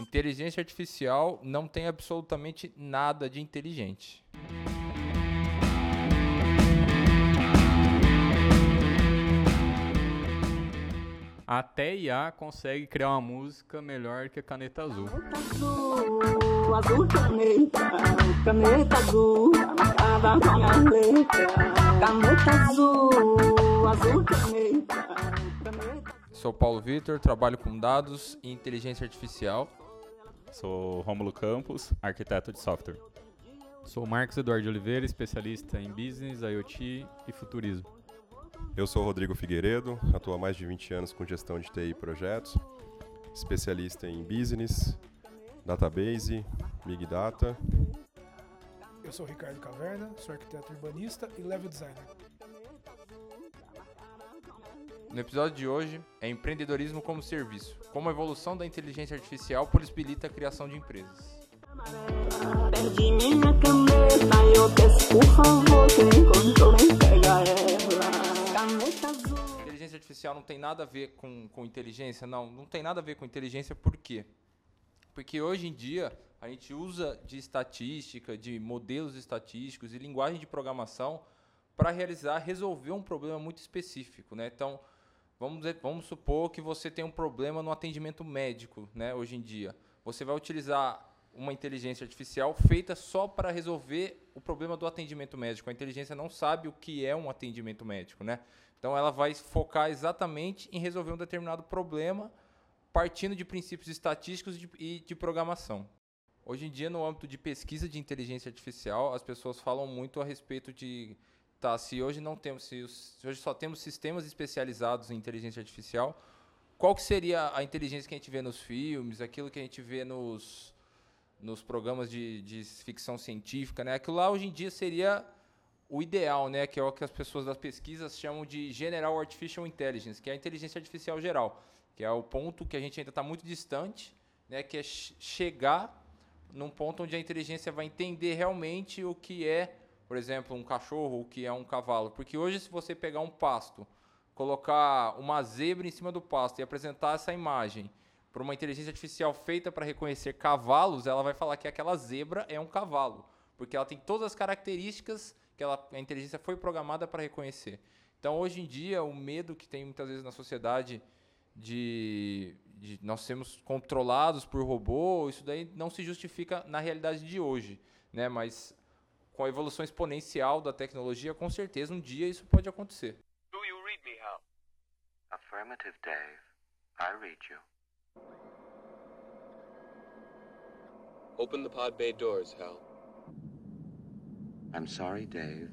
Inteligência artificial não tem absolutamente nada de inteligente. Até IA consegue criar uma música melhor que a caneta azul. Caneta azul, azul caneta, caneta azul, a letra. Caneta azul, azul caneta Sou Paulo Vitor, trabalho com dados e inteligência artificial. Sou Rômulo Campos, arquiteto de software. Sou Marcos Eduardo Oliveira, especialista em business, IoT e futurismo. Eu sou Rodrigo Figueiredo, atuo há mais de 20 anos com gestão de TI e projetos, especialista em business, database, big data. Eu sou Ricardo Caverna, sou arquiteto urbanista e level designer. No episódio de hoje é empreendedorismo como serviço, como a evolução da inteligência artificial possibilita a criação de empresas. Inteligência artificial não tem nada a ver com, com inteligência? Não, não tem nada a ver com inteligência, por quê? Porque hoje em dia a gente usa de estatística, de modelos estatísticos e linguagem de programação para realizar, resolver um problema muito específico. Né? Então, vamos, vamos supor que você tem um problema no atendimento médico né, hoje em dia. Você vai utilizar uma inteligência artificial feita só para resolver o problema do atendimento médico. A inteligência não sabe o que é um atendimento médico, né? Então ela vai focar exatamente em resolver um determinado problema partindo de princípios estatísticos e de programação. Hoje em dia, no âmbito de pesquisa de inteligência artificial, as pessoas falam muito a respeito de tá, se hoje não temos, se, se hoje só temos sistemas especializados em inteligência artificial, qual que seria a inteligência que a gente vê nos filmes, aquilo que a gente vê nos, nos programas de, de ficção científica, né? Aquilo lá hoje em dia seria o ideal, né? Que é o que as pessoas das pesquisas chamam de General Artificial Intelligence, que é a inteligência artificial geral, que é o ponto que a gente ainda está muito distante, né? Que é che- chegar num ponto onde a inteligência vai entender realmente o que é, por exemplo, um cachorro, que é um cavalo. Porque hoje, se você pegar um pasto, colocar uma zebra em cima do pasto e apresentar essa imagem para uma inteligência artificial feita para reconhecer cavalos, ela vai falar que aquela zebra é um cavalo, porque ela tem todas as características que ela, a inteligência foi programada para reconhecer. Então, hoje em dia, o medo que tem muitas vezes na sociedade de, de nós sermos controlados por robô, isso daí não se justifica na realidade de hoje, né? Mas com a evolução exponencial da tecnologia, com certeza um dia isso pode acontecer. Do you read me, Hal? Affirmative, Dave. I read you. Open the pod bay doors, Hal. I'm sorry, Dave.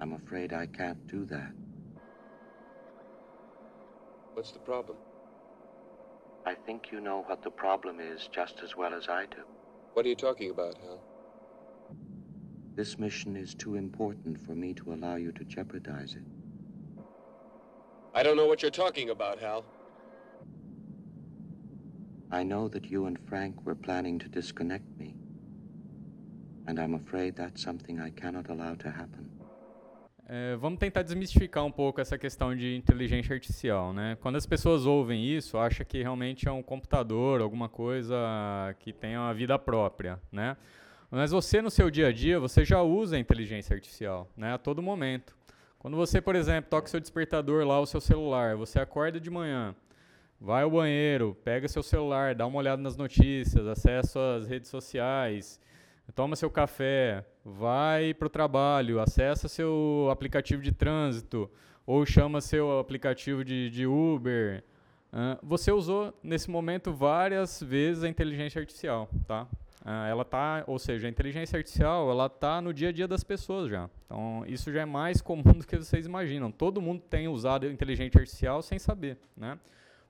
I'm afraid I can't do that. What's the problem? I think you know what the problem is just as well as I do. What are you talking about, Hal? This mission is too important for me to allow you to jeopardize it. I don't know what you're talking about, Hal. I know that you and Frank were planning to disconnect me. And I'm afraid that's something I cannot allow to happen. É, vamos tentar desmistificar um pouco essa questão de inteligência artificial, né? Quando as pessoas ouvem isso, acham que realmente é um computador, alguma coisa que tenha uma vida própria, né? Mas você no seu dia a dia, você já usa a inteligência artificial, né? A todo momento. Quando você, por exemplo, toca seu despertador lá, o seu celular, você acorda de manhã, vai ao banheiro, pega seu celular, dá uma olhada nas notícias, acessa as redes sociais, toma seu café, vai para o trabalho, acessa seu aplicativo de trânsito ou chama seu aplicativo de, de Uber. ah, você usou nesse momento várias vezes a inteligência artificial, tá? Ah, ela tá, ou seja, a inteligência artificial, ela tá no dia a dia das pessoas já. Então, isso já é mais comum do que vocês imaginam. Todo mundo tem usado inteligência artificial sem saber, né?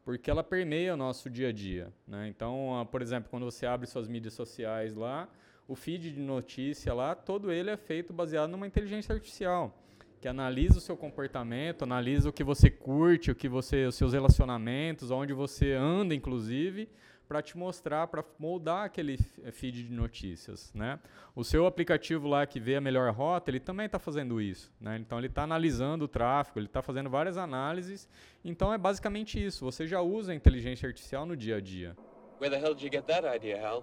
Porque ela permeia o nosso dia a dia, né? Então, ah, por exemplo, quando você abre suas mídias sociais lá, o feed de notícia lá, todo ele é feito baseado numa inteligência artificial que analisa o seu comportamento, analisa o que você curte, o que você, os seus relacionamentos, onde você anda, inclusive, para te mostrar, para moldar aquele feed de notícias, né? O seu aplicativo lá que vê a melhor rota, ele também está fazendo isso, né? Então ele está analisando o tráfego, ele está fazendo várias análises. Então é basicamente isso. Você já usa a inteligência artificial no dia a dia. Where the hell did you get that idea, Hal?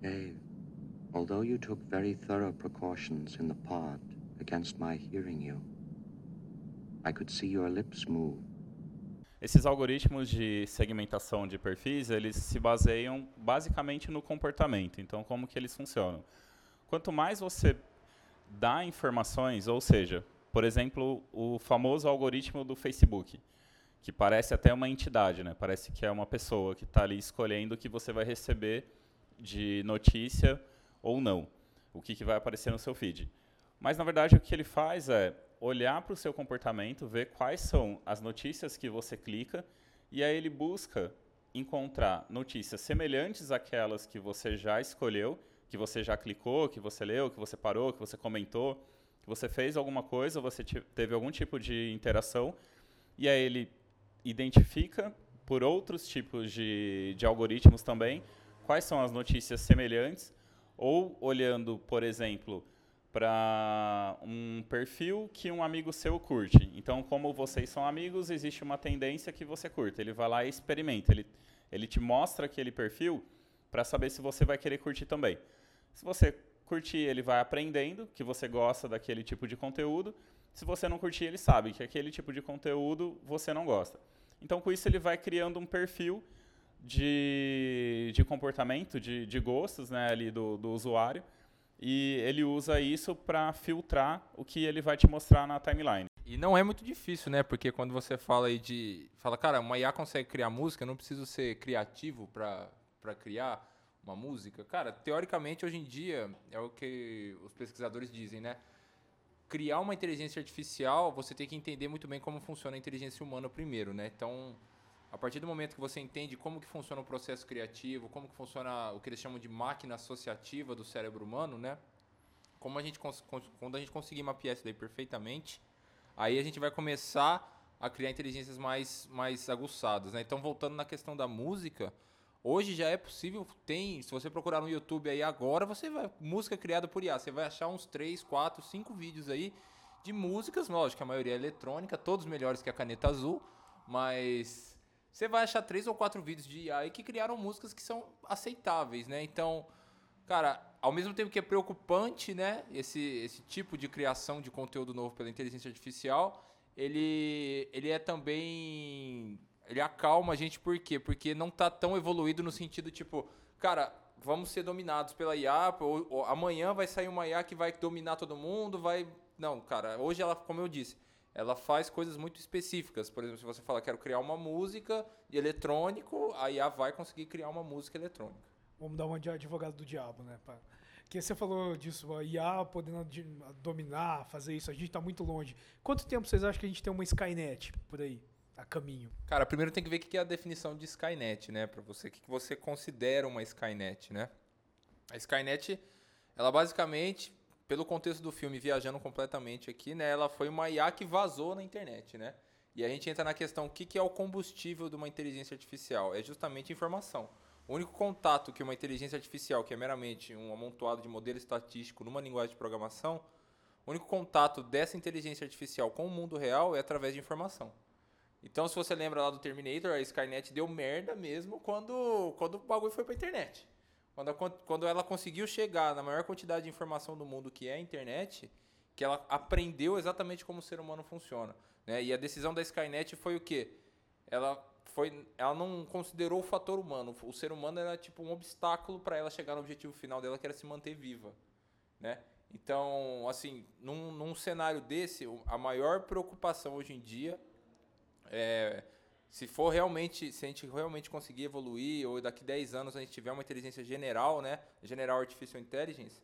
Dave, although you took very thorough precautions in the pod against my hearing you, I could see your lips move. Esses algoritmos de segmentação de perfis, eles se baseiam basicamente no comportamento. Então, como que eles funcionam? Quanto mais você dá informações, ou seja, por exemplo, o famoso algoritmo do Facebook, que parece até uma entidade, né? Parece que é uma pessoa que está ali escolhendo o que você vai receber de notícia ou não, o que, que vai aparecer no seu feed. Mas, na verdade, o que ele faz é olhar para o seu comportamento, ver quais são as notícias que você clica, e aí ele busca encontrar notícias semelhantes àquelas que você já escolheu, que você já clicou, que você leu, que você parou, que você comentou, que você fez alguma coisa, você teve algum tipo de interação, e aí ele identifica por outros tipos de, de algoritmos também quais são as notícias semelhantes, ou olhando, por exemplo, para um perfil que um amigo seu curte. Então, como vocês são amigos, existe uma tendência que você curta. Ele vai lá e experimenta. Ele, ele te mostra aquele perfil para saber se você vai querer curtir também. Se você curtir, ele vai aprendendo que você gosta daquele tipo de conteúdo. Se você não curtir, ele sabe que aquele tipo de conteúdo você não gosta. Então, com isso, ele vai criando um perfil de, de comportamento, de, de gostos né, ali do, do usuário. E ele usa isso para filtrar o que ele vai te mostrar na timeline. E não é muito difícil, né? Porque quando você fala aí de. Fala, cara, uma IA consegue criar música, eu não preciso ser criativo pra criar uma música. Cara, teoricamente, hoje em dia, é o que os pesquisadores dizem, né? Criar uma inteligência artificial, você tem que entender muito bem como funciona a inteligência humana primeiro, né? Então, a partir do momento que você entende como que funciona o processo criativo, como que funciona o que eles chamam de máquina associativa do cérebro humano, né? Como a gente quando a gente conseguir mapear isso daí perfeitamente, aí a gente vai começar a criar inteligências mais, mais aguçadas, né? Então, voltando na questão da música, hoje já é possível, tem, se você procurar no YouTube aí agora, você vai, música criada por IA, você vai achar uns 3, 4, 5 vídeos aí de músicas, lógico, a maioria é eletrônica, todos melhores que a caneta azul, mas você vai achar três ou quatro vídeos de IA que criaram músicas que são aceitáveis, né? Então, cara, ao mesmo tempo que é preocupante, né, esse, esse tipo de criação de conteúdo novo pela inteligência artificial, ele, ele é também. Ele acalma a gente por quê? Porque não tá tão evoluído no sentido, tipo, cara, vamos ser dominados pela IA, ou, ou amanhã vai sair uma IA que vai dominar todo mundo, vai. Não, cara, hoje ela, como eu disse, ela faz coisas muito específicas. Por exemplo, se você falar, quero criar uma música de eletrônico, a IA vai conseguir criar uma música eletrônica. Vamos dar uma de advogado do diabo, né? Porque você falou disso, a IA podendo dominar, fazer isso, a gente tá muito longe. Quanto tempo vocês acham que a gente tem uma Skynet por aí, a caminho? Cara, primeiro tem que ver o que que é a definição de Skynet, né? Pra você, o que que você considera uma Skynet, né? A Skynet, ela basicamente, pelo contexto do filme, viajando completamente aqui, né? Ela foi uma IA que vazou na internet, né? E a gente entra na questão, o que que é o combustível de uma inteligência artificial? É justamente informação. O único contato que uma inteligência artificial, que é meramente um amontoado de modelo estatístico numa linguagem de programação, o único contato dessa inteligência artificial com o mundo real é através de informação. Então, se você lembra lá do Terminator, a Skynet deu merda mesmo quando, quando o bagulho foi pra internet. Quando, a quando ela conseguiu chegar na maior quantidade de informação do mundo que é a internet, que ela aprendeu exatamente como o ser humano funciona. Né? E a decisão da Skynet foi o quê? Ela, foi, ela não considerou o fator humano. O ser humano era tipo um obstáculo para ela chegar no objetivo final dela, que era se manter viva. Né? Então, assim, num, num cenário desse, a maior preocupação hoje em dia é, se for realmente, se a gente realmente conseguir evoluir, ou daqui 10 anos a gente tiver uma inteligência general, né? General Artificial Intelligence,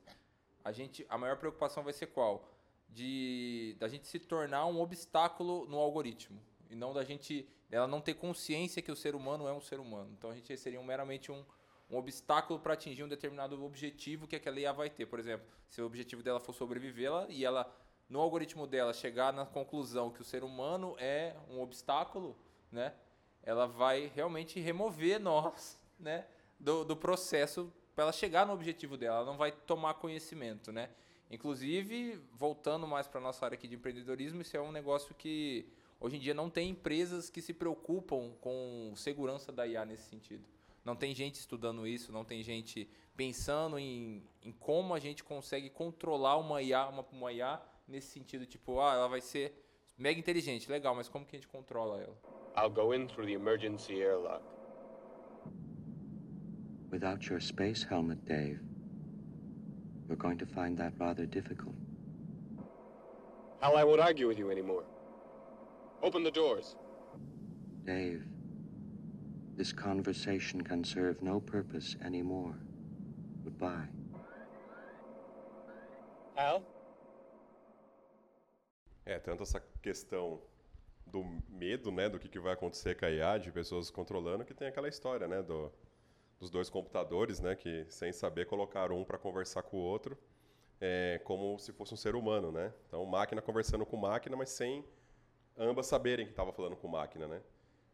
a, gente, a maior preocupação vai ser qual? De da gente se tornar um obstáculo no algoritmo. E não da gente. Ela não ter consciência que o ser humano é um ser humano. Então a gente seria meramente um, um obstáculo para atingir um determinado objetivo que aquela IA vai ter. Por exemplo, se o objetivo dela for sobrevivê-la e ela, no algoritmo dela, chegar na conclusão que o ser humano é um obstáculo, né? Ela vai realmente remover nós né, do, do processo para ela chegar no objetivo dela. Ela não vai tomar conhecimento, né? Inclusive, voltando mais para nossa área aqui de empreendedorismo, isso é um negócio que hoje em dia não tem empresas que se preocupam com segurança da IA nesse sentido. Não tem gente estudando isso, não tem gente pensando em, em como a gente consegue controlar uma IA, uma, uma IA nesse sentido, tipo, ah, ela vai ser mega inteligente, legal, mas como que a gente controla ela? I'll go in through the emergency airlock. Without your space helmet, Dave, you're going to find that rather difficult. Hal, I won't argue with you anymore. Open the doors. Dave, this conversation can serve no purpose anymore. Goodbye. Hal? É, tanto essa questão do medo, né, do que, que vai acontecer com a IA, de pessoas controlando, que tem aquela história, né, do, dos dois computadores, né, que sem saber colocaram um para conversar com o outro, é, como se fosse um ser humano, né? Então, máquina conversando com máquina, mas sem ambas saberem que estava falando com máquina, né?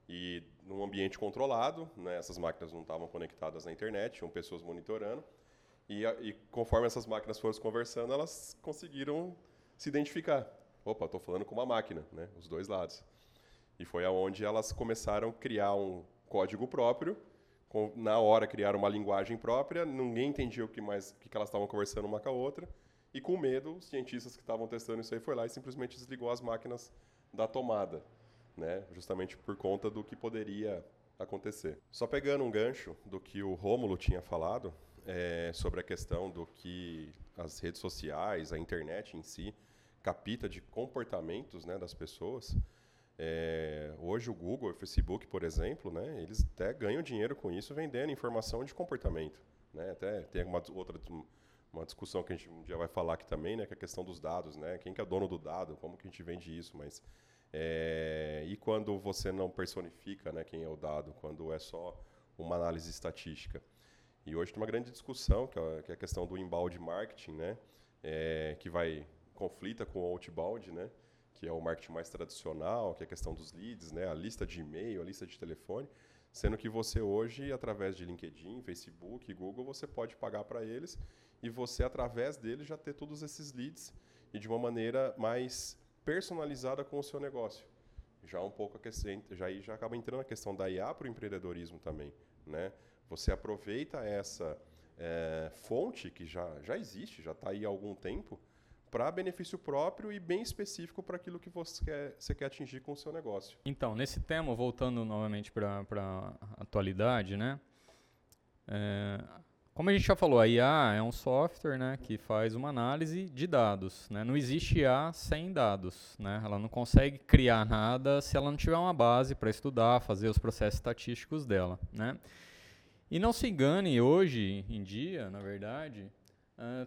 E num ambiente controlado, né, essas máquinas não estavam conectadas na internet, tinham pessoas monitorando, e, e conforme essas máquinas foram conversando, elas conseguiram se identificar. Opa, estou falando com uma máquina, né? Os dois lados. E foi aonde elas começaram a criar um código próprio, com- na hora criaram uma linguagem própria, ninguém entendia o que mais, que elas estavam conversando uma com a outra, e com medo, os cientistas que estavam testando isso aí foi lá e simplesmente desligou as máquinas da tomada, né? Justamente por conta do que poderia acontecer. Só pegando um gancho do que o Rômulo tinha falado é, sobre a questão do que as redes sociais, a internet em si, capta de comportamentos né, das pessoas. É, hoje o Google o Facebook, por exemplo, né, eles até ganham dinheiro com isso vendendo informação de comportamento. Né? Até tem uma outra uma discussão que a gente um dia vai falar aqui também, né, que é a questão dos dados, né? Quem que é dono do dado? Como que a gente vende isso? Mas é, e quando você não personifica, né, quem é o dado? Quando é só uma análise estatística? E hoje tem uma grande discussão que é, é a questão do inbound marketing, né? É, que vai conflita com o outbound, né? Que é o marketing mais tradicional, que é a questão dos leads, né? A lista de e-mail, a lista de telefone, sendo que você hoje, através de LinkedIn, Facebook, Google, você pode pagar para eles e você através deles já ter todos esses leads e de uma maneira mais personalizada com o seu negócio. Já um pouco a questão, já já acaba entrando a questão da IA para o empreendedorismo também, né? Você aproveita essa eh, fonte que já, já existe, já está aí há algum tempo, para benefício próprio e bem específico para aquilo que você quer, você quer atingir com o seu negócio. Então, nesse tema, voltando novamente para a atualidade, né? É, como a gente já falou, a IA é um software né, que faz uma análise de dados. Né? Não existe IA sem dados. Né? Ela não consegue criar nada se ela não tiver uma base para estudar, fazer os processos estatísticos dela. Né? E não se engane, hoje em dia, na verdade, ah,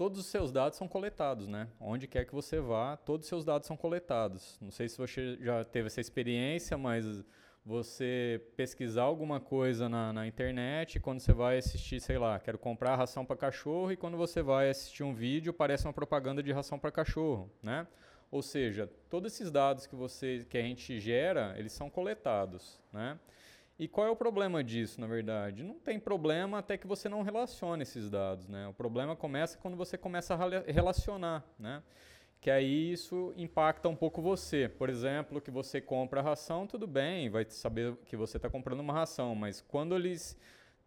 todos os seus dados são coletados, né? Onde quer que você vá, todos os seus dados são coletados. Não sei se você já teve essa experiência, mas você pesquisar alguma coisa na, na internet, quando você vai assistir, sei lá, quero comprar ração para cachorro, e quando você vai assistir um vídeo, parece uma propaganda de ração para cachorro, né? Ou seja, todos esses dados que você que a gente gera, eles são coletados, né? E qual é o problema disso, na verdade? Não tem problema até que você não relacione esses dados, né? O problema começa quando você começa a rela- relacionar, né? Que aí isso impacta um pouco você. Por exemplo, que você compra ração, tudo bem, vai saber que você está comprando uma ração, mas quando eles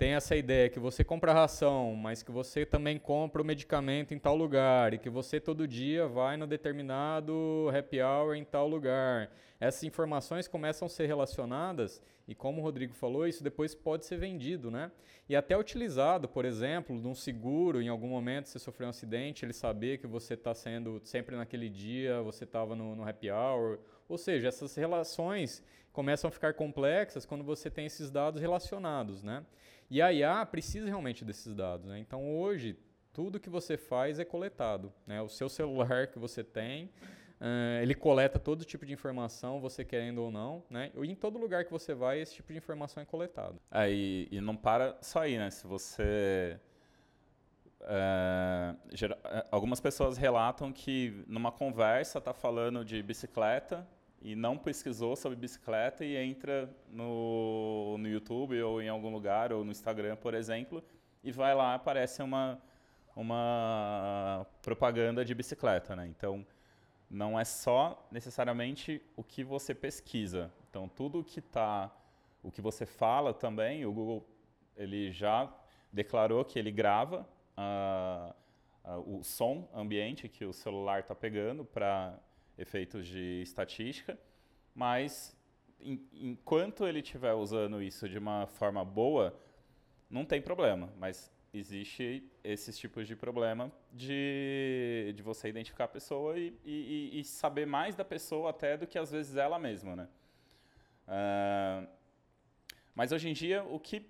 têm essa ideia que você compra ração, mas que você também compra o medicamento em tal lugar e que você todo dia vai no determinado happy hour em tal lugar, essas informações começam a ser relacionadas e como o Rodrigo falou, isso depois pode ser vendido, né? E até utilizado, por exemplo, num seguro, em algum momento você sofreu um acidente, ele saber que você está sendo sempre naquele dia, você estava no, no happy hour. Ou seja, essas relações começam a ficar complexas quando você tem esses dados relacionados, né? E a IA precisa realmente desses dados, né? Então hoje tudo que você faz é coletado, né? O seu celular que você tem, eh, ele coleta todo tipo de informação, você querendo ou não, né? E em todo lugar que você vai, esse tipo de informação é coletado. É, e, e não para só aí, né? Se você. é, gera- é, algumas pessoas relatam que numa conversa tá falando de bicicleta e não pesquisou sobre bicicleta e entra no, no YouTube ou em algum lugar, ou no Instagram, por exemplo, e vai lá aparece uma, uma propaganda de bicicleta. Né? Então, não é só necessariamente o que você pesquisa. Então, tudo que está, o que você fala também, o Google ele já declarou que ele grava uh, uh, o som ambiente que o celular está pegando para efeitos de estatística, mas em, enquanto ele estiver usando isso de uma forma boa, não tem problema, mas existe esses tipos de problema de, de você identificar a pessoa e, e, e saber mais da pessoa até do que às vezes ela mesma, né? Uh, mas hoje em dia, o que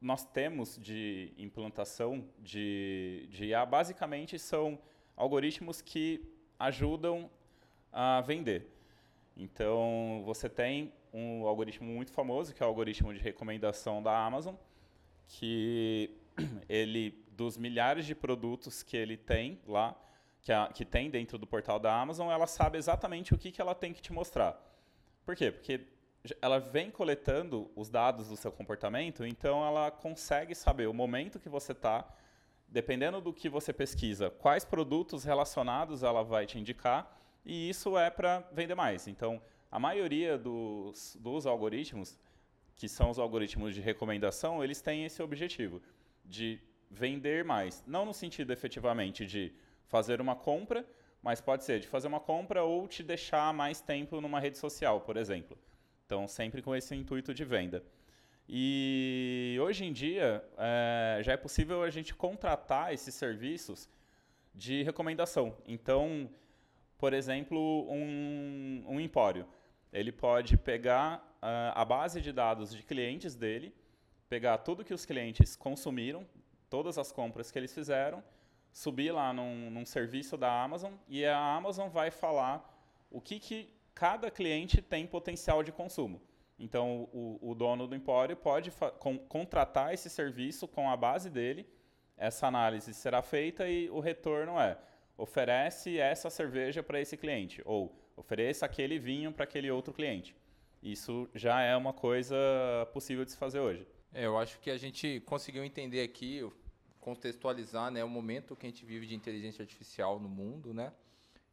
nós temos de implantação de, de IA basicamente são algoritmos que ajudam a vender. Então, você tem um algoritmo muito famoso, que é o algoritmo de recomendação da Amazon, que ele, dos milhares de produtos que ele tem lá, que, a, que tem dentro do portal da Amazon, ela sabe exatamente o que, que ela tem que te mostrar. Por quê? Porque ela vem coletando os dados do seu comportamento, então ela consegue saber o momento que você está, dependendo do que você pesquisa, quais produtos relacionados ela vai te indicar, e isso é para vender mais. Então, a maioria dos, dos algoritmos, que são os algoritmos de recomendação, eles têm esse objetivo de vender mais. Não no sentido efetivamente de fazer uma compra, mas pode ser de fazer uma compra ou te deixar mais tempo numa rede social, por exemplo. Então, sempre com esse intuito de venda. E hoje em dia, é, já é possível a gente contratar esses serviços de recomendação. Então, por exemplo, um, um empório. Ele pode pegar uh, a base de dados de clientes dele, pegar tudo que os clientes consumiram, todas as compras que eles fizeram, subir lá num, num serviço da Amazon e a Amazon vai falar o que, que cada cliente tem potencial de consumo. Então, o, o dono do empório pode contratar esse serviço com a base dele, essa análise será feita e o retorno é oferece essa cerveja para esse cliente ou ofereça aquele vinho para aquele outro cliente. Isso já é uma coisa possível de se fazer hoje. É, eu acho que a gente conseguiu entender aqui, contextualizar né, o momento que a gente vive de inteligência artificial no mundo, né?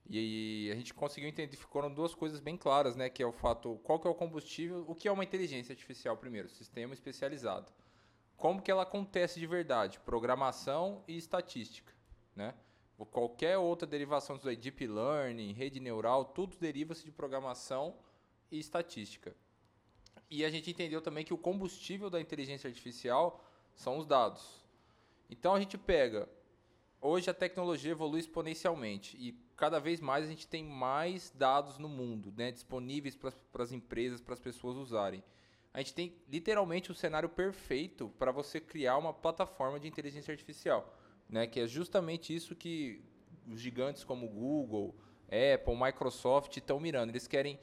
E a gente conseguiu entender, ficaram duas coisas bem claras, né? Que é o fato, qual que é o combustível, o que é uma inteligência artificial primeiro, sistema especializado. Como que ela acontece de verdade? Programação e estatística, né? Qualquer outra derivação disso aí, deep learning, rede neural, tudo deriva-se de programação e estatística. E a gente entendeu também que o combustível da inteligência artificial são os dados. Então a gente pega hoje a tecnologia evolui exponencialmente e cada vez mais a gente tem mais dados no mundo, né, disponíveis para as empresas, para as pessoas usarem. A gente tem literalmente o cenário perfeito para você criar uma plataforma de inteligência artificial, né, que é justamente isso que os gigantes como Google, Apple, Microsoft estão mirando. Eles querem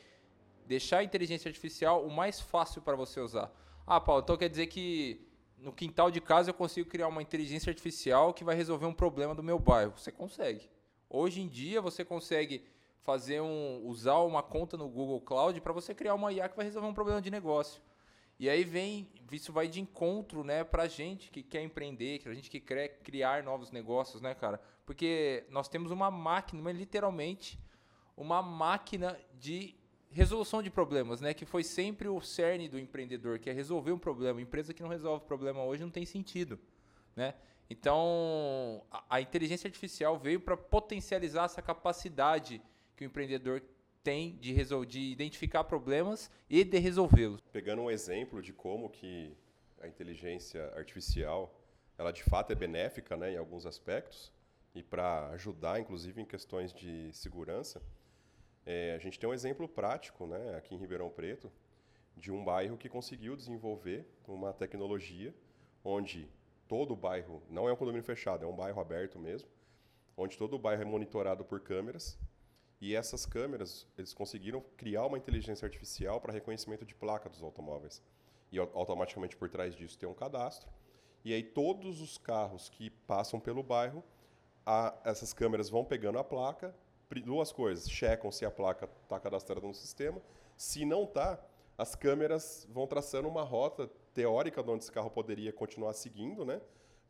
deixar a inteligência artificial o mais fácil para você usar. Ah, Paulo, então quer dizer que no quintal de casa eu consigo criar uma inteligência artificial que vai resolver um problema do meu bairro. Você consegue. Hoje em dia você consegue fazer um usar uma conta no Google Cloud para você criar uma IA que vai resolver um problema de negócio. E aí vem, isso vai de encontro, né, pra gente que quer empreender, que a gente que quer criar novos negócios, né, cara? Porque nós temos uma máquina, mas literalmente uma máquina de resolução de problemas, né? Que foi sempre o cerne do empreendedor, que é resolver um problema. Empresa que não resolve problema hoje não tem sentido, né? Então, a, a inteligência artificial veio para potencializar essa capacidade que o empreendedor tem de, de identificar problemas e de resolvê-los. Pegando um exemplo de como que a inteligência artificial, ela de fato é benéfica, né, em alguns aspectos e para ajudar, inclusive, em questões de segurança é, a gente tem um exemplo prático, né, aqui em Ribeirão Preto, de um bairro que conseguiu desenvolver uma tecnologia onde todo o bairro, não é um condomínio fechado, é um bairro aberto mesmo, onde todo o bairro é monitorado por câmeras, e essas câmeras, eles conseguiram criar uma inteligência artificial para reconhecimento de placa dos automóveis. E automaticamente por trás disso tem um cadastro. E aí todos os carros que passam pelo bairro, a, essas câmeras vão pegando a placa duas coisas. Checam se a placa está cadastrada no sistema. Se não está, as câmeras vão traçando uma rota teórica de onde esse carro poderia continuar seguindo, né?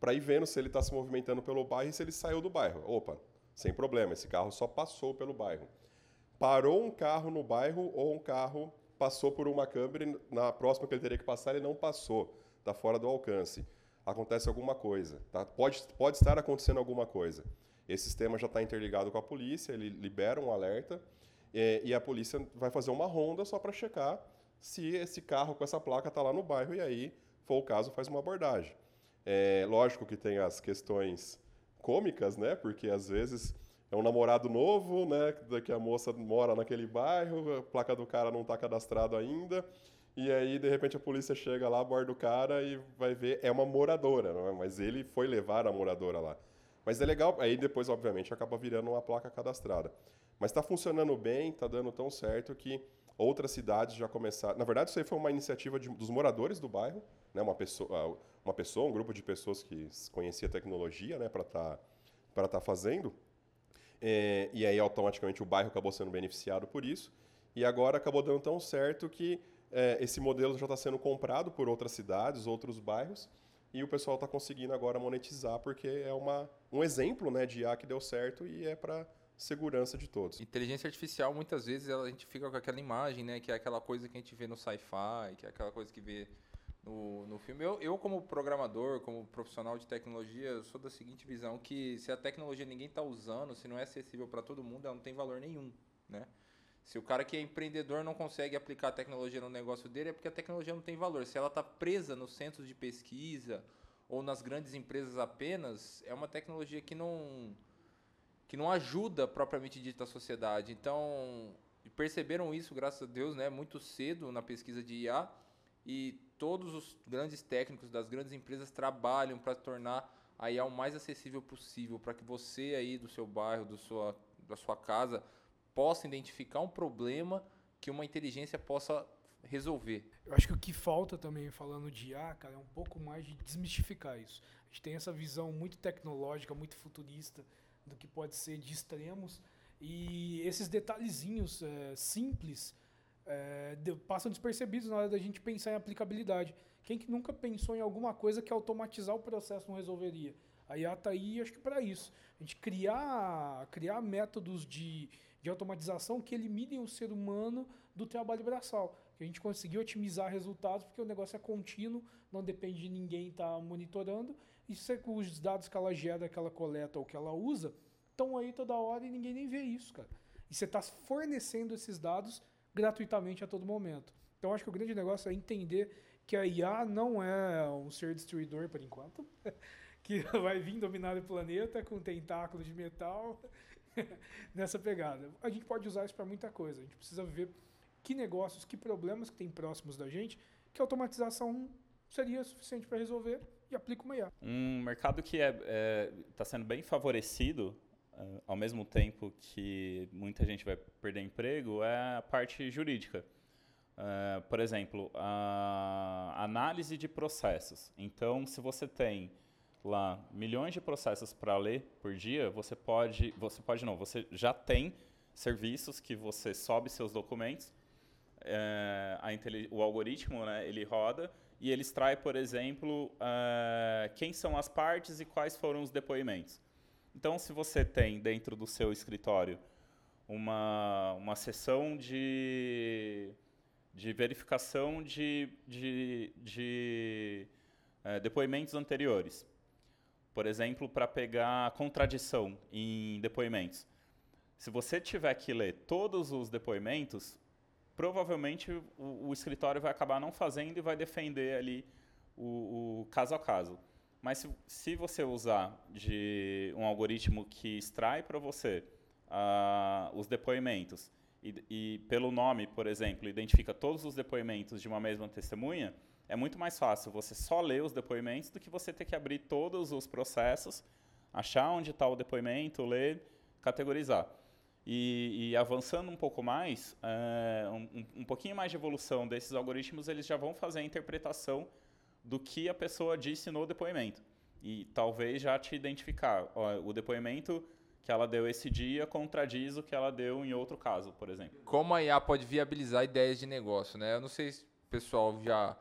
Para ir vendo se ele está se movimentando pelo bairro e se ele saiu do bairro. Opa, sem problema, esse carro só passou pelo bairro. Parou um carro no bairro ou um carro passou por uma câmera na próxima que ele teria que passar ele não passou, está fora do alcance. Acontece alguma coisa, tá? pode, pode estar acontecendo alguma coisa. Esse sistema já está interligado com a polícia, ele libera um alerta eh, e a polícia vai fazer uma ronda só para checar se esse carro com essa placa está lá no bairro e aí, for o caso, faz uma abordagem. É, lógico que tem as questões cômicas, né? Porque às vezes é um namorado novo, né? Que a moça mora naquele bairro, a placa do cara não está cadastrado ainda. E aí, de repente, a polícia chega lá, aborda o cara e vai ver, é uma moradora, não é? mas ele foi levar a moradora lá. Mas é legal, aí depois, obviamente, acaba virando uma placa cadastrada. Mas está funcionando bem, está dando tão certo que outras cidades já começaram. Na verdade, isso aí foi uma iniciativa de- dos moradores do bairro, né? uma, pessoa, uma pessoa, um grupo de pessoas que conhecia a tecnologia né? para estar para estar fazendo. É, e aí, automaticamente, o bairro acabou sendo beneficiado por isso. E agora acabou dando tão certo que é, esse modelo já está sendo comprado por outras cidades, outros bairros, e o pessoal está conseguindo agora monetizar, porque é uma, um exemplo né, de IA que deu certo e é para segurança de todos. Inteligência artificial, muitas vezes, ela- a gente fica com aquela imagem, né? Que é aquela coisa que a gente vê no sci-fi, que é aquela coisa que vê no, no filme. Eu, eu, como programador, como profissional de tecnologia, sou da seguinte visão, que se a tecnologia ninguém está usando, se não é acessível para todo mundo, ela não tem valor nenhum, né? Se o cara que é empreendedor não consegue aplicar a tecnologia no negócio dele, é porque a tecnologia não tem valor. Se ela está presa nos centros de pesquisa ou nas grandes empresas apenas, é uma tecnologia que não que não ajuda propriamente dita a sociedade. Então, perceberam isso, graças a Deus, né, muito cedo na pesquisa de IA e todos os grandes técnicos das grandes empresas trabalham para tornar a IA o mais acessível possível, para que você aí do seu bairro, do sua, da sua casa, possa identificar um problema que uma inteligência possa resolver. Eu acho que o que falta também, falando de IA, cara, é um pouco mais de desmistificar isso. A gente tem essa visão muito tecnológica, muito futurista do que pode ser de extremos. E esses detalhezinhos é, simples é, de- passam despercebidos na hora da gente pensar em aplicabilidade. Quem que nunca pensou em alguma coisa que automatizar o processo não resolveria? A IA está aí, acho que para isso. A gente criar, criar métodos de, de automatização que eliminem o ser humano do trabalho braçal. Que a gente conseguiu otimizar resultados porque o negócio é contínuo, não depende de ninguém estar monitorando. E se os dados que ela gera, que ela coleta ou que ela usa, estão aí toda hora e ninguém nem vê isso, cara. E você está fornecendo esses dados gratuitamente a todo momento. Então acho que o grande negócio é entender que a IA não é um ser destruidor por enquanto, que vai vir dominar o planeta com tentáculos de metal nessa pegada. A gente pode usar isso para muita coisa. A gente precisa ver que negócios, que problemas que tem próximos da gente, que automatização seria suficiente para resolver e aplica uma IA. Um mercado que está é, tá sendo bem favorecido, eh, ao mesmo tempo que muita gente vai perder emprego, é a parte jurídica. Eh, por exemplo, a análise de processos. Então, se você tem lá milhões de processos para ler por dia, você pode, você pode não, você já tem serviços que você sobe seus documentos, inteli- o algoritmo, né, ele roda e ele extrai, por exemplo, eh, quem são as partes e quais foram os depoimentos. Então, se você tem dentro do seu escritório uma, uma sessão de, de verificação de, de, de eh, depoimentos anteriores, por exemplo, para pegar contradição em depoimentos. Se você tiver que ler todos os depoimentos, provavelmente o, o escritório vai acabar não fazendo e vai defender ali o, o caso a caso. Mas se, se você usar de um algoritmo que extrai para você ah, os depoimentos e, e pelo nome, por exemplo, identifica todos os depoimentos de uma mesma testemunha, é muito mais fácil você só ler os depoimentos do que você ter que abrir todos os processos, achar onde está o depoimento, ler, categorizar. E, e avançando um pouco mais, é, um, um pouquinho mais de evolução desses algoritmos, eles já vão fazer a interpretação do que a pessoa disse no depoimento. E talvez já te identificar. Ó, o depoimento que ela deu esse dia contradiz o que ela deu em outro caso, por exemplo. Como a IA pode viabilizar ideias de negócio, né? Eu não sei se o pessoal já,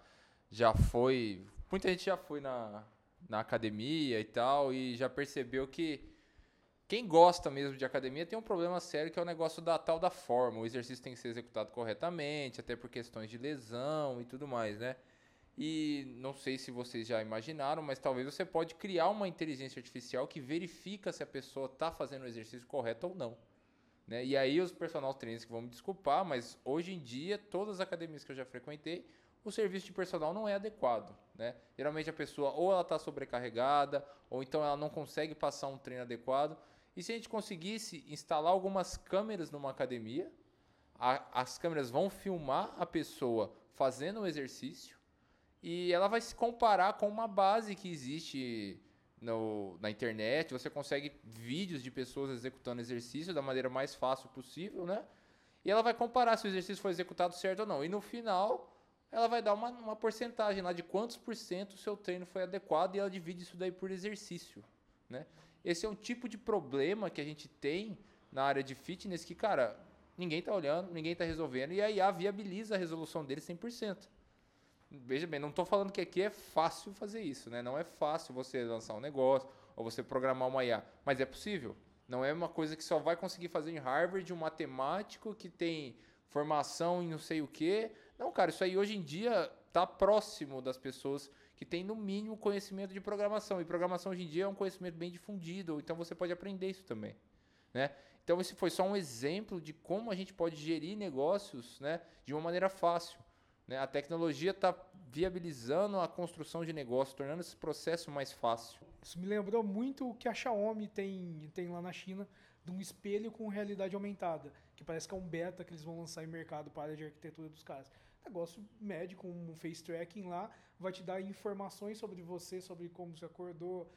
já foi. Muita gente já foi na, na academia e tal, e já percebeu que quem gosta mesmo de academia tem um problema sério que é o negócio da tal da forma. O exercício tem que ser executado corretamente, até por questões de lesão e tudo mais, né? E não sei se vocês já imaginaram, mas talvez você pode criar uma inteligência artificial que verifica se a pessoa está fazendo o exercício correto ou não. Né? E aí os personal trainers que vão me desculpar, mas hoje em dia, todas as academias que eu já frequentei, o serviço de personal não é adequado. Né? Geralmente a pessoa ou ela está sobrecarregada, ou então ela não consegue passar um treino adequado. E se a gente conseguisse instalar algumas câmeras numa academia, a, as câmeras vão filmar a pessoa fazendo o exercício, e ela vai se comparar com uma base que existe no, na internet. Você consegue vídeos de pessoas executando exercício da maneira mais fácil possível, né? E ela vai comparar se o exercício foi executado certo ou não. E no final, ela vai dar uma, uma porcentagem lá de quantos por cento o seu treino foi adequado e ela divide isso daí por exercício, né? Esse é um tipo de problema que a gente tem na área de fitness que, cara, ninguém está olhando, ninguém está resolvendo e a IA viabiliza a resolução dele 100%. Veja bem, não estou falando que aqui é fácil fazer isso, né? Não é fácil você lançar um negócio ou você programar uma IA, mas é possível. Não é uma coisa que só vai conseguir fazer em Harvard um matemático que tem formação em não sei o quê. Não, cara, isso aí hoje em dia está próximo das pessoas que têm no mínimo conhecimento de programação. E programação hoje em dia é um conhecimento bem difundido, então você pode aprender isso também, né? Então esse foi só um exemplo de como a gente pode gerir negócios, né, de uma maneira fácil. Né? A tecnologia está viabilizando a construção de negócios, tornando esse processo mais fácil. Isso me lembrou muito o que a Xiaomi tem, tem lá na China, de um espelho com realidade aumentada, que parece que é um beta que eles vão lançar em mercado para a área de arquitetura dos caras. Negócio médio, com um face tracking lá, vai te dar informações sobre você, sobre como você acordou,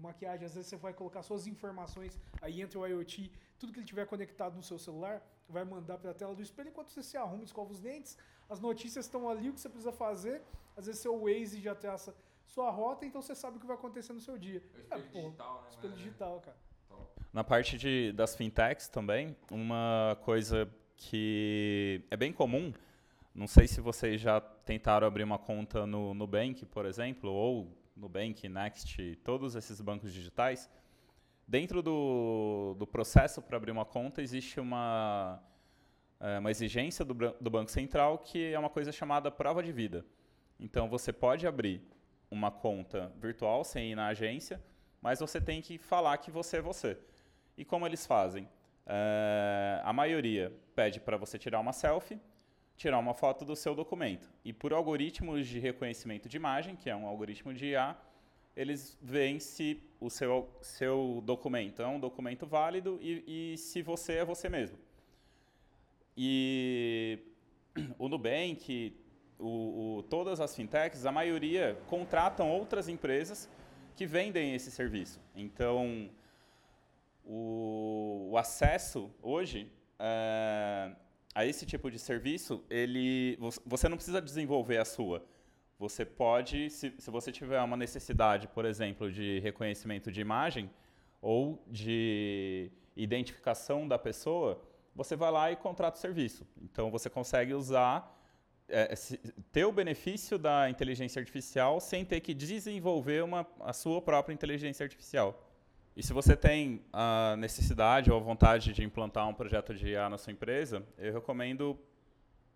maquiagem. Às vezes você vai colocar suas informações, aí entra o IoT, tudo que ele tiver conectado no seu celular, vai mandar para a tela do espelho enquanto você se arruma, escova os dentes, as notícias estão ali, o que você precisa fazer. Às vezes seu Waze já traça sua rota, então você sabe o que vai acontecer no seu dia. É o espelho pô, digital, né? Espelho digital, cara. Na parte de, das fintechs também, uma coisa que é bem comum, não sei se vocês já tentaram abrir uma conta no Nubank, por exemplo, ou Nubank, Next, todos esses bancos digitais. Dentro do, do processo para abrir uma conta existe uma, é, uma exigência do, do Banco Central que é uma coisa chamada prova de vida. Então você pode abrir uma conta virtual sem ir na agência, mas você tem que falar que você é você. E como eles fazem? É, a maioria pede para você tirar uma selfie, tirar uma foto do seu documento. E por algoritmos de reconhecimento de imagem, que é um algoritmo de IA, eles veem se o seu, seu documento é um documento válido e, e se você é você mesmo. E o Nubank, o, o, todas as fintechs, a maioria contratam outras empresas que vendem esse serviço. Então, o, o acesso hoje é, a esse tipo de serviço, ele, você não precisa desenvolver a sua. Você pode, se, se você tiver uma necessidade, por exemplo, de reconhecimento de imagem ou de identificação da pessoa, você vai lá e contrata o serviço. Então você consegue usar, é, ter o benefício da inteligência artificial sem ter que desenvolver uma, a sua própria inteligência artificial. E se você tem a necessidade ou a vontade de implantar um projeto de IA na sua empresa, eu recomendo,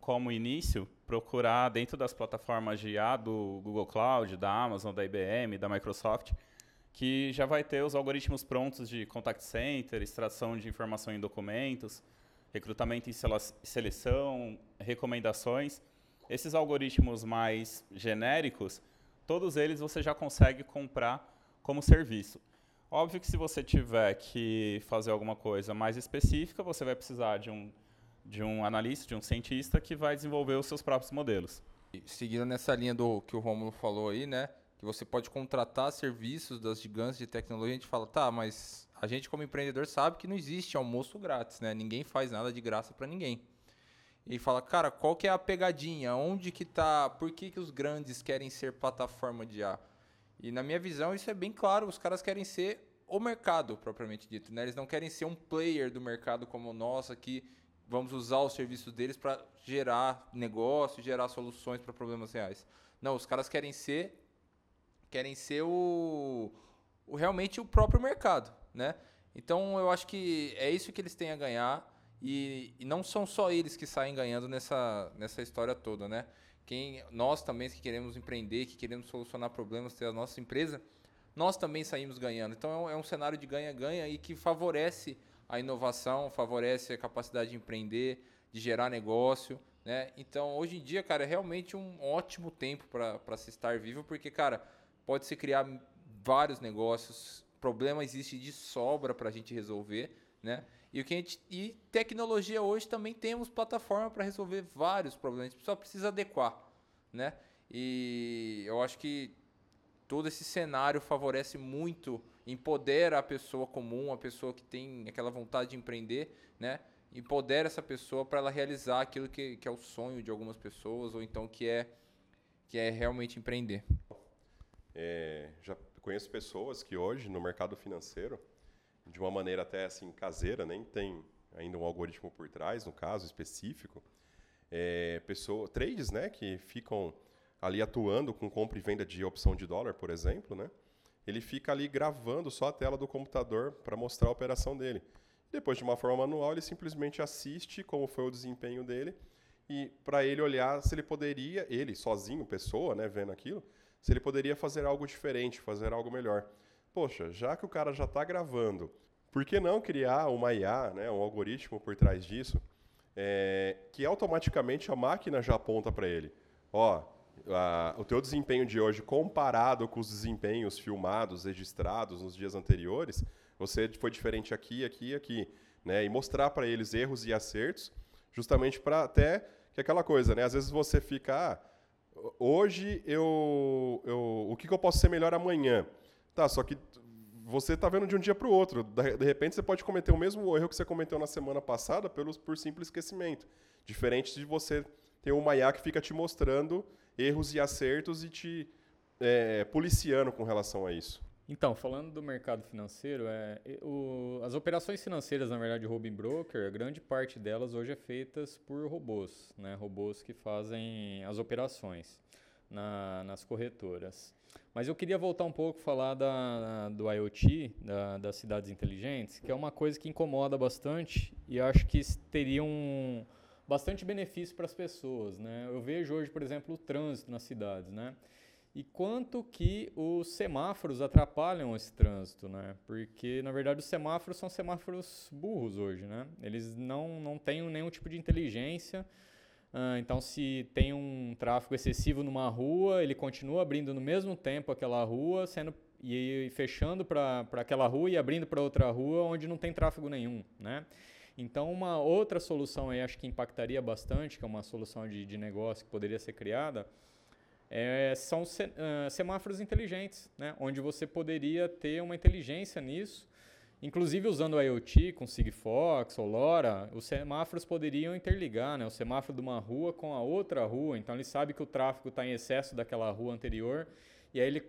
como início, procurar dentro das plataformas de IA do Google Cloud, da Amazon, da IBM, da Microsoft, que já vai ter os algoritmos prontos de contact center, extração de informação em documentos, recrutamento e seleção, recomendações. Esses algoritmos mais genéricos, todos eles você já consegue comprar como serviço. Óbvio que se você tiver que fazer alguma coisa mais específica, você vai precisar de um, de um analista, de um cientista que vai desenvolver os seus próprios modelos. Seguindo nessa linha do que o Romulo falou aí, né? Que você pode contratar serviços das gigantes de tecnologia, a gente fala, tá, mas a gente como empreendedor sabe que não existe almoço grátis, né? Ninguém faz nada de graça para ninguém. E fala, cara, qual que é a pegadinha? Onde que tá? Por que, que os grandes querem ser plataforma de A? E na minha visão isso é bem claro, os caras querem ser o mercado propriamente dito, né? Eles não querem ser um player do mercado como nós aqui, vamos usar os serviços deles para gerar negócio, gerar soluções para problemas reais. Não, os caras querem ser querem ser o, o realmente o próprio mercado, né? Então eu acho que é isso que eles têm a ganhar e, e não são só eles que saem ganhando nessa, nessa história toda, né? Quem, nós também que queremos empreender, que queremos solucionar problemas, ter a nossa empresa, nós também saímos ganhando. Então é um, é um cenário de ganha-ganha e que favorece a inovação, favorece a capacidade de empreender, de gerar negócio, né? Então hoje em dia, cara, é realmente um ótimo tempo para se estar vivo, porque, cara, pode se criar vários negócios, problema existe de sobra para a gente resolver, né? E o que gente e tecnologia hoje também temos plataforma para resolver vários problemas, a gente só precisa adequar, né? E eu acho que todo esse cenário favorece muito, empodera a pessoa comum, a pessoa que tem aquela vontade de empreender, né? Empodera essa pessoa para ela realizar aquilo que, que é o sonho de algumas pessoas ou então que é que é realmente empreender. É, já conheço pessoas que hoje no mercado financeiro, de uma maneira até assim caseira, nem tem ainda um algoritmo por trás, no caso específico, é, pessoa, trades, né, que ficam ali atuando com compra e venda de opção de dólar, por exemplo, né, ele fica ali gravando só a tela do computador para mostrar a operação dele. Depois, de uma forma manual, ele simplesmente assiste como foi o desempenho dele e para ele olhar se ele poderia, ele sozinho, pessoa, né, vendo aquilo, se ele poderia fazer algo diferente, fazer algo melhor. Poxa, já que o cara já está gravando, por que não criar uma IA, né, um algoritmo por trás disso, é, que automaticamente a máquina já aponta para ele, ó, a, o teu desempenho de hoje comparado com os desempenhos filmados, registrados nos dias anteriores, você foi diferente aqui, aqui e aqui, né? E mostrar para eles erros e acertos, justamente para até que aquela coisa, né? Às vezes você fica, ah, hoje eu, eu o que, que eu posso ser melhor amanhã? Tá, só que você está vendo de um dia para o outro. De repente você pode cometer o mesmo erro que você cometeu na semana passada pelo, por simples esquecimento. Diferente de você ter uma IA que fica te mostrando erros e acertos e te é, policiando com relação a isso. Então, falando do mercado financeiro, é, o, as operações financeiras, na verdade, Robin Broker, grande parte delas hoje é feitas por robôs, né? robôs que fazem as operações na, nas corretoras. Mas eu queria voltar um pouco falar da, do IoT, da, das cidades inteligentes, que é uma coisa que incomoda bastante e acho que teria um bastante benefício para as pessoas. Né? Eu vejo hoje, por exemplo, o trânsito nas cidades. Né? e quanto que os semáforos atrapalham esse trânsito, né? Porque na verdade os semáforos são semáforos burros hoje, né? Eles não, não têm nenhum tipo de inteligência. Uh, então, se tem um tráfego excessivo numa rua, ele continua abrindo no mesmo tempo aquela rua, sendo e, e fechando para aquela rua e abrindo para outra rua onde não tem tráfego nenhum, né? Então, uma outra solução aí, acho que impactaria bastante, que é uma solução de, de negócio que poderia ser criada, é, são se, uh, semáforos inteligentes, né? onde você poderia ter uma inteligência nisso, inclusive usando o IoT com Sigfox ou LoRa, os semáforos poderiam interligar, né? o semáforo de uma rua com a outra rua, então ele sabe que o tráfego está em excesso daquela rua anterior, e aí ele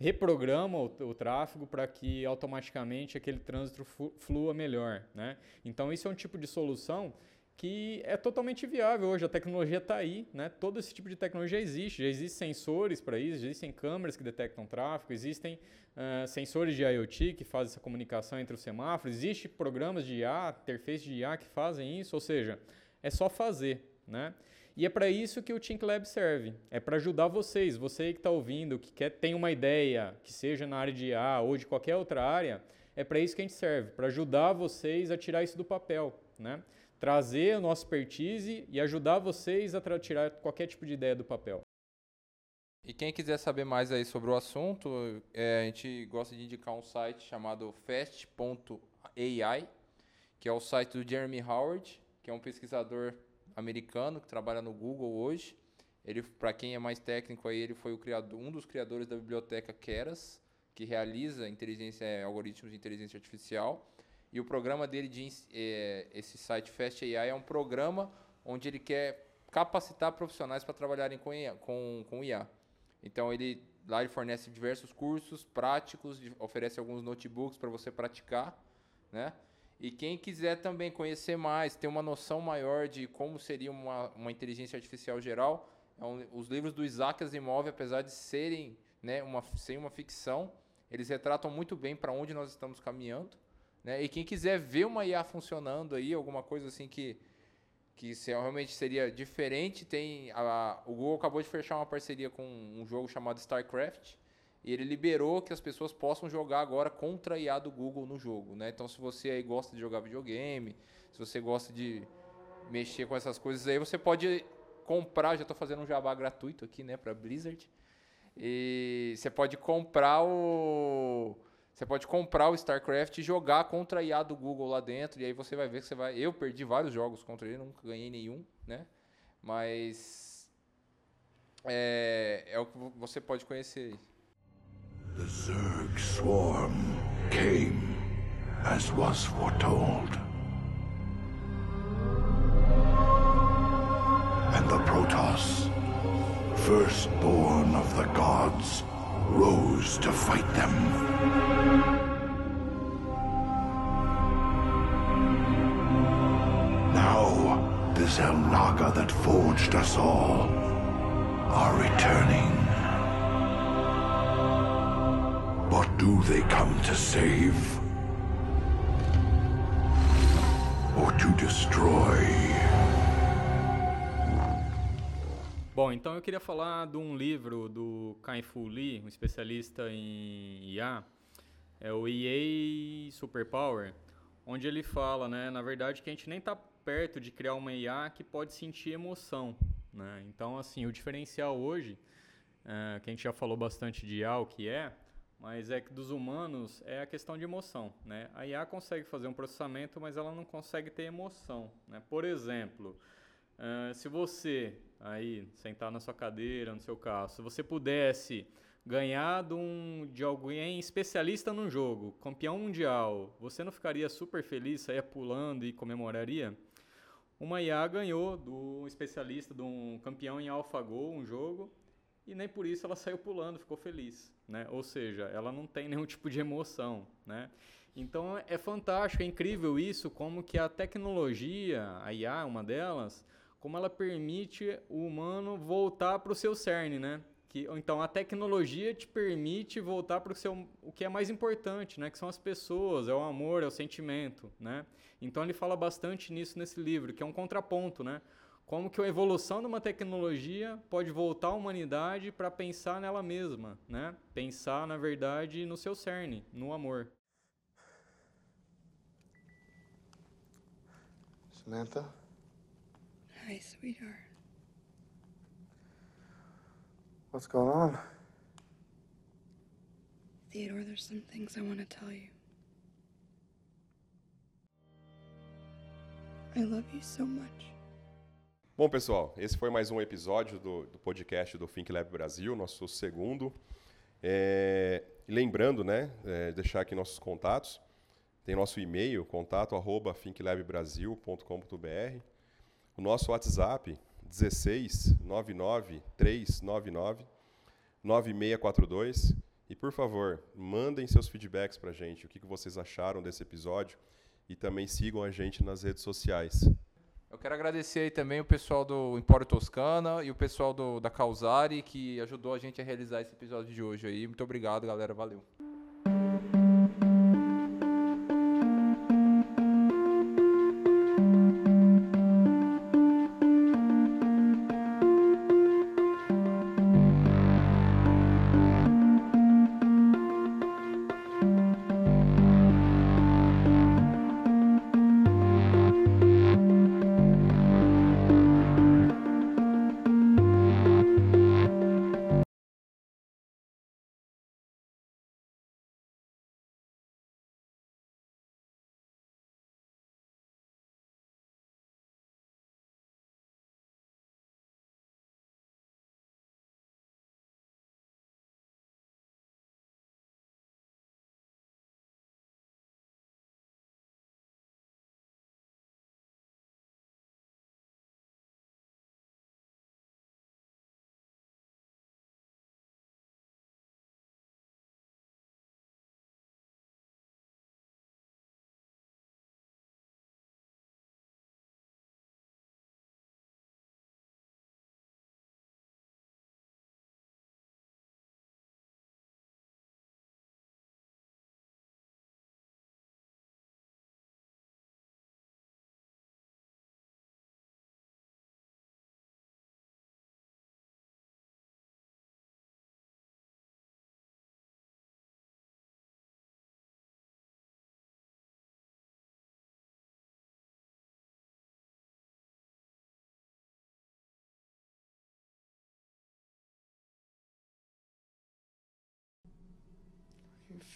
reprograma o, o tráfego para que automaticamente aquele trânsito flua melhor. Né? Então isso é um tipo de solução que é totalmente viável hoje. A tecnologia está aí, né? Todo esse tipo de tecnologia existe. Já existem sensores para isso, já existem câmeras que detectam tráfego, existem uh, sensores de IoT que fazem essa comunicação entre os semáforos, existem programas de IA, interface de IA que fazem isso. Ou seja, é só fazer, né? E é para isso que o Think Lab serve. É para ajudar vocês, você que está ouvindo, que quer tem uma ideia, que seja na área de IA ou de qualquer outra área, é para isso que a gente serve, para ajudar vocês a tirar isso do papel, né? Trazer a nossa expertise e ajudar vocês a tirar qualquer tipo de ideia do papel. E quem quiser saber mais aí sobre o assunto, é, a gente gosta de indicar um site chamado fast.ai, que é o site do Jeremy Howard, que é um pesquisador americano que trabalha no Google hoje. Ele, para quem é mais técnico aí, ele foi o criador, um dos criadores da biblioteca Keras, que realiza inteligência, algoritmos de inteligência artificial. E o programa dele, de, é, esse site Fast AI, é um programa onde ele quer capacitar profissionais para trabalharem com IA, com, com IA. Então ele lá ele fornece diversos cursos práticos, oferece alguns notebooks para você praticar, né? E quem quiser também conhecer mais, ter uma noção maior de como seria uma, uma inteligência artificial geral, é um- os livros do Isaac Asimov, apesar de serem, né, uma, sem uma ficção, eles retratam muito bem para onde nós estamos caminhando, né? E quem quiser ver uma IA funcionando aí, alguma coisa assim que que se- realmente seria diferente, tem a, o Google acabou de fechar uma parceria com um jogo chamado StarCraft e ele liberou que as pessoas possam jogar agora contra a IA do Google no jogo, né? Então se você aí gosta de jogar videogame, se você gosta de mexer com essas coisas aí, você pode comprar, já estou fazendo um jabá gratuito aqui, né, para Blizzard. E você pode comprar o você pode comprar o StarCraft e jogar contra a IA do Google lá dentro. E aí você vai ver que você vai. Eu perdi vários jogos contra ele, nunca ganhei nenhum, né? Mas. É, é o que vo- você pode conhecer aí. The Zerg swarm came as was foretold. And the Protoss, firstborn of the gods, rose to fight them. Now, the Zelnaga that forged us all are returning. What do they come to save? Or to destroy? Bom, então eu queria falar de um livro do Kai-Fu Lee, um especialista em IA, é o EA Superpower, onde ele fala, né, na verdade, que a gente nem está perto de criar uma IA que pode sentir emoção, né? Então, assim, o diferencial hoje, é, que a gente já falou bastante de IA, o que é, mas é que dos humanos é a questão de emoção, né? A IA consegue fazer um processamento, mas ela não consegue ter emoção, né? Por exemplo, eh, se você aí sentar na sua cadeira, no seu carro, se você pudesse ganhar de, um, de alguém especialista num jogo, campeão mundial, você não ficaria super feliz, saia pulando e comemoraria? Uma IA ganhou do especialista, de um campeão em AlphaGo, um jogo, e nem por isso ela saiu pulando, ficou feliz, né? Ou seja, ela não tem nenhum tipo de emoção, né? Então é fantástico, é incrível isso, como que a tecnologia, a IA é uma delas, como ela permite o humano voltar para o seu cerne, né? Que, então a tecnologia te permite voltar para o seu o que é mais importante, né? Que são as pessoas, é o amor, é o sentimento, né? Então ele fala bastante nisso nesse livro, que é um contraponto, né? Como que a evolução de uma tecnologia pode voltar a humanidade para pensar nela mesma, né? Pensar, na verdade, no seu cerne, no amor. Samantha? Hi, sweetheart. What's going on? Theodore, there's some things I want to tell you. I love you so much. Bom, pessoal, esse foi mais um episódio do, do podcast do Think Lab Brasil, nosso segundo. É, lembrando, né, é, deixar aqui nossos contatos. Tem nosso e-mail, contato arroba thinklabbrasil.com.br. O nosso WhatsApp, 16 99 399 9642. E, por favor, mandem seus feedbacks para a gente, o que que vocês acharam desse episódio. E também sigam a gente nas redes sociais. Eu quero agradecer aí também o pessoal do Empório Toscana e o pessoal do, da Causari que ajudou a gente a realizar esse episódio de hoje aí. Muito obrigado, galera. Valeu.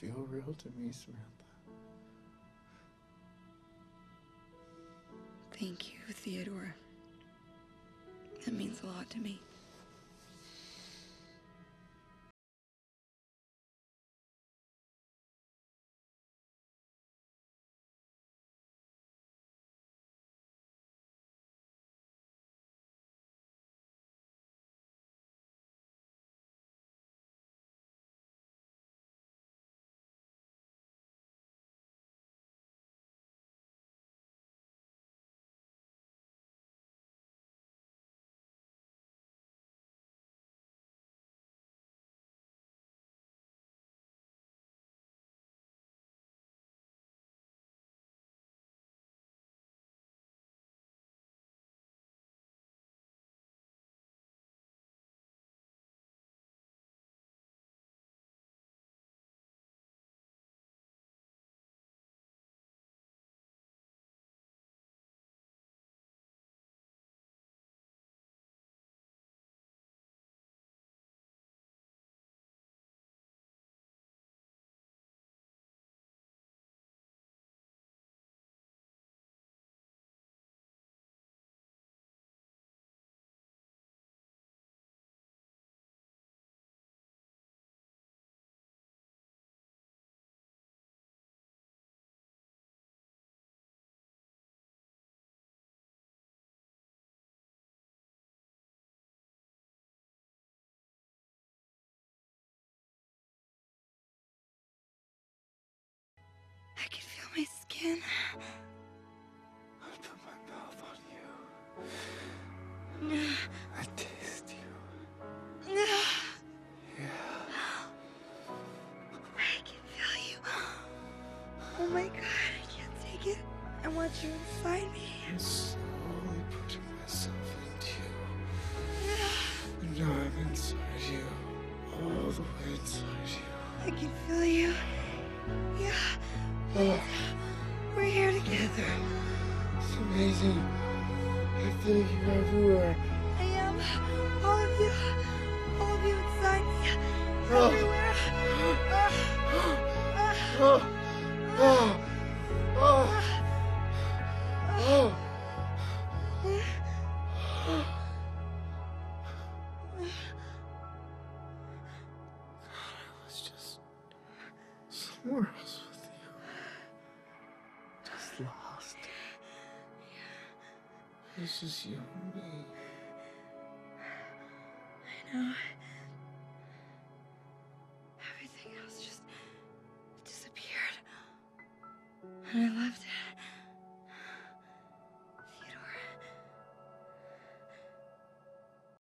feel real to me, Samantha. Thank you, Theodore. That means a lot to me. again? And I loved it.